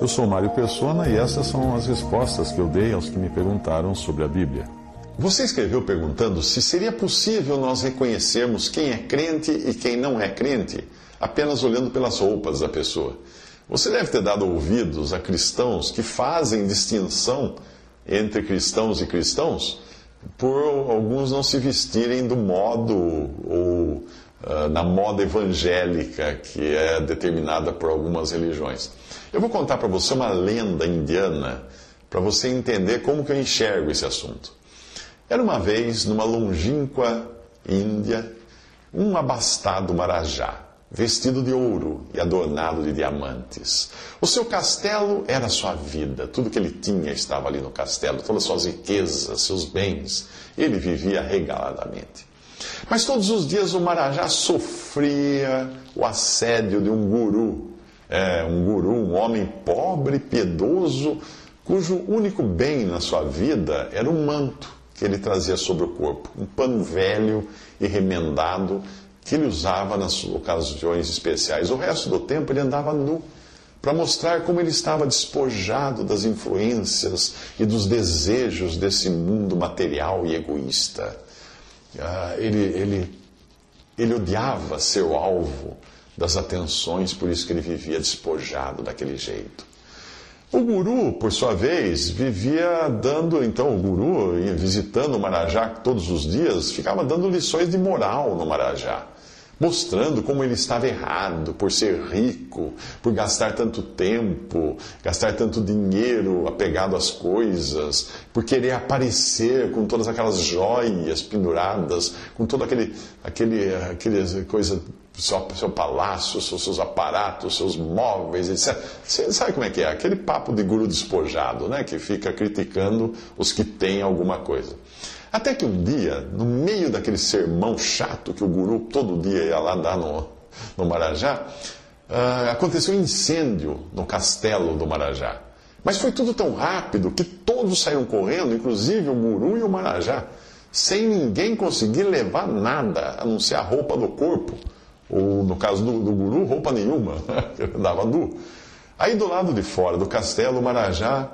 Eu sou Mário Persona e essas são as respostas que eu dei aos que me perguntaram sobre a Bíblia. Você escreveu perguntando se seria possível nós reconhecermos quem é crente e quem não é crente, apenas olhando pelas roupas da pessoa. Você deve ter dado ouvidos a cristãos que fazem distinção entre cristãos e cristãos por alguns não se vestirem do modo ou uh, na moda evangélica que é determinada por algumas religiões. Eu vou contar para você uma lenda indiana para você entender como que eu enxergo esse assunto. Era uma vez, numa longínqua Índia, um abastado marajá vestido de ouro e adornado de diamantes. O seu castelo era sua vida, tudo que ele tinha estava ali no castelo, todas suas riquezas, seus bens. Ele vivia regaladamente. Mas todos os dias o Marajá sofria o assédio de um guru, é, um guru, um homem pobre, piedoso, cujo único bem na sua vida era um manto que ele trazia sobre o corpo, um pano velho e remendado que ele usava nas ocasiões especiais. O resto do tempo ele andava nu, para mostrar como ele estava despojado das influências e dos desejos desse mundo material e egoísta. Ah, ele, ele, ele odiava ser o alvo das atenções, por isso que ele vivia despojado daquele jeito. O guru, por sua vez, vivia dando, então, o guru, visitando o Marajá todos os dias, ficava dando lições de moral no Marajá mostrando como ele estava errado por ser rico, por gastar tanto tempo, gastar tanto dinheiro apegado às coisas, por querer aparecer com todas aquelas joias penduradas, com todo aquele, aquele, aquele coisa, seu, seu palácio, seus, seus aparatos, seus móveis, etc. Você sabe como é que é? Aquele papo de guru despojado, né? Que fica criticando os que têm alguma coisa. Até que um dia, no meio daquele sermão chato que o guru todo dia ia lá dar no, no Marajá, uh, aconteceu um incêndio no castelo do Marajá. Mas foi tudo tão rápido que todos saíram correndo, inclusive o guru e o Marajá, sem ninguém conseguir levar nada, a não ser a roupa do corpo. Ou, no caso do, do guru, roupa nenhuma, andava nu. Aí do lado de fora do castelo, o Marajá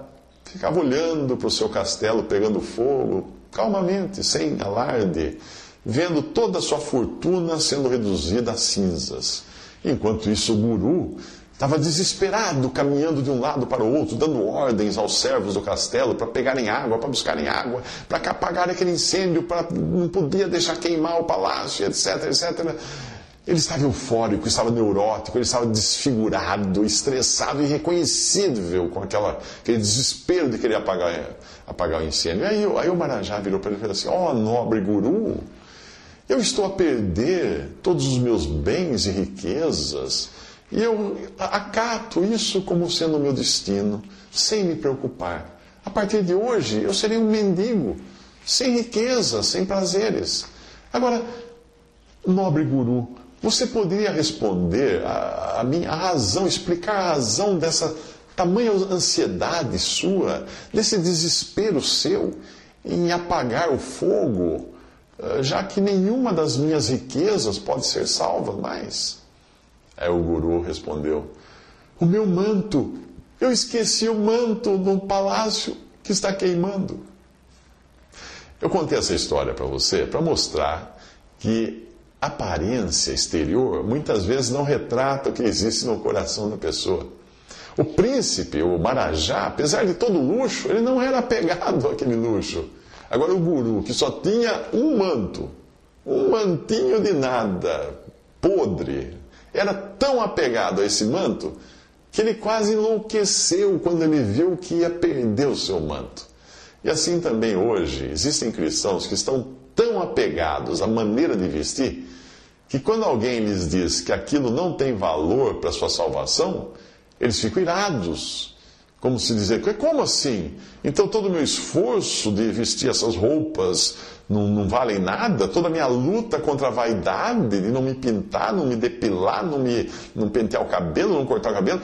ficava olhando para o seu castelo pegando fogo, calmamente, sem alarde, vendo toda a sua fortuna sendo reduzida a cinzas. Enquanto isso, o guru estava desesperado, caminhando de um lado para o outro, dando ordens aos servos do castelo para pegarem água, para buscarem água, para apagar aquele incêndio, para não podia deixar queimar o palácio, etc, etc. Ele estava eufórico, estava neurótico, ele estava desfigurado, estressado, irreconhecível com aquela, aquele desespero de querer apagar, apagar o incêndio. Aí, aí o Marajá virou para ele e falou assim: Ó oh, nobre guru, eu estou a perder todos os meus bens e riquezas, e eu acato isso como sendo o meu destino, sem me preocupar. A partir de hoje, eu serei um mendigo, sem riqueza, sem prazeres. Agora, nobre guru, você poderia responder a, a, minha, a razão, explicar a razão dessa tamanha ansiedade sua, desse desespero seu em apagar o fogo, eh, já que nenhuma das minhas riquezas pode ser salva mais? Aí o guru respondeu: O meu manto, eu esqueci o manto no palácio que está queimando. Eu contei essa história para você para mostrar que aparência exterior muitas vezes não retrata o que existe no coração da pessoa. O príncipe, o Marajá, apesar de todo luxo, ele não era apegado àquele luxo. Agora o guru, que só tinha um manto, um mantinho de nada, podre, era tão apegado a esse manto que ele quase enlouqueceu quando ele viu que ia perder o seu manto. E assim também hoje existem cristãos que estão tão apegados à maneira de vestir que quando alguém lhes diz que aquilo não tem valor para sua salvação, eles ficam irados. Como se dizer, como assim? Então todo o meu esforço de vestir essas roupas não, não vale nada? Toda a minha luta contra a vaidade de não me pintar, não me depilar, não me não pentear o cabelo, não cortar o cabelo,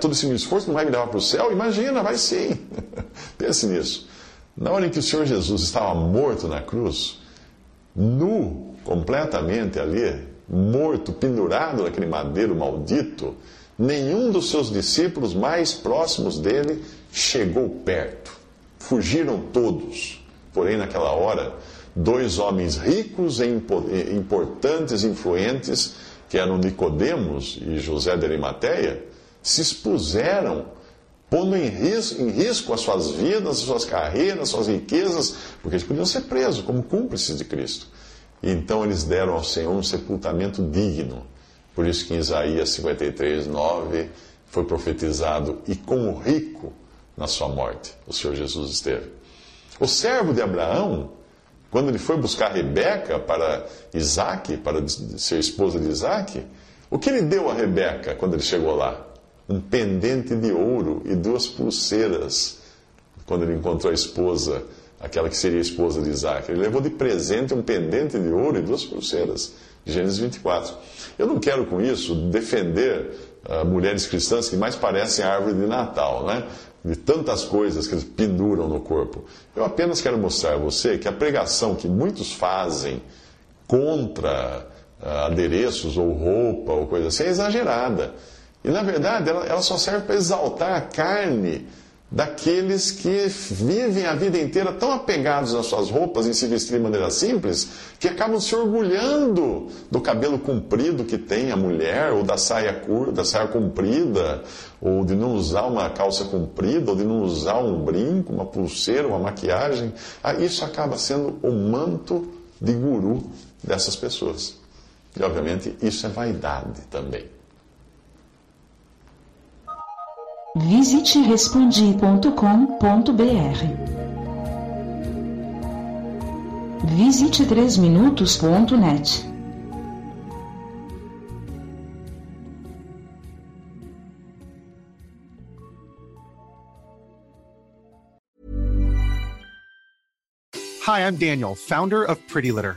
todo esse meu esforço não vai me levar para o céu? Imagina, vai sim. Pense nisso. Na hora em que o Senhor Jesus estava morto na cruz, nu, completamente ali, morto, pendurado naquele madeiro maldito, nenhum dos seus discípulos mais próximos dele chegou perto. Fugiram todos. Porém, naquela hora, dois homens ricos e importantes, influentes, que eram Nicodemos e José de Arimateia, se expuseram, pondo em risco, em risco as suas vidas, as suas carreiras, as suas riquezas, porque eles podiam ser presos como cúmplices de Cristo. Então eles deram ao Senhor um sepultamento digno. Por isso que em Isaías 53, 9 foi profetizado, e como rico na sua morte o Senhor Jesus esteve. O servo de Abraão, quando ele foi buscar Rebeca para Isaac, para ser esposa de Isaac, o que ele deu a Rebeca quando ele chegou lá? Um pendente de ouro e duas pulseiras, quando ele encontrou a esposa, aquela que seria a esposa de Isaac. Ele levou de presente um pendente de ouro e duas pulseiras. Gênesis 24. Eu não quero com isso defender uh, mulheres cristãs que mais parecem árvore de Natal, né? de tantas coisas que eles penduram no corpo. Eu apenas quero mostrar a você que a pregação que muitos fazem contra uh, adereços ou roupa ou coisa assim é exagerada. E na verdade ela, ela só serve para exaltar a carne daqueles que vivem a vida inteira tão apegados às suas roupas, em se vestir de maneira simples, que acabam se orgulhando do cabelo comprido que tem a mulher, ou da saia curta, saia comprida, ou de não usar uma calça comprida, ou de não usar um brinco, uma pulseira, uma maquiagem. Ah, isso acaba sendo o manto de guru dessas pessoas. E obviamente isso é vaidade também. Visite respondi.com.br. Visite 3minutos.net. Hi, I'm Daniel, founder of Pretty Litter.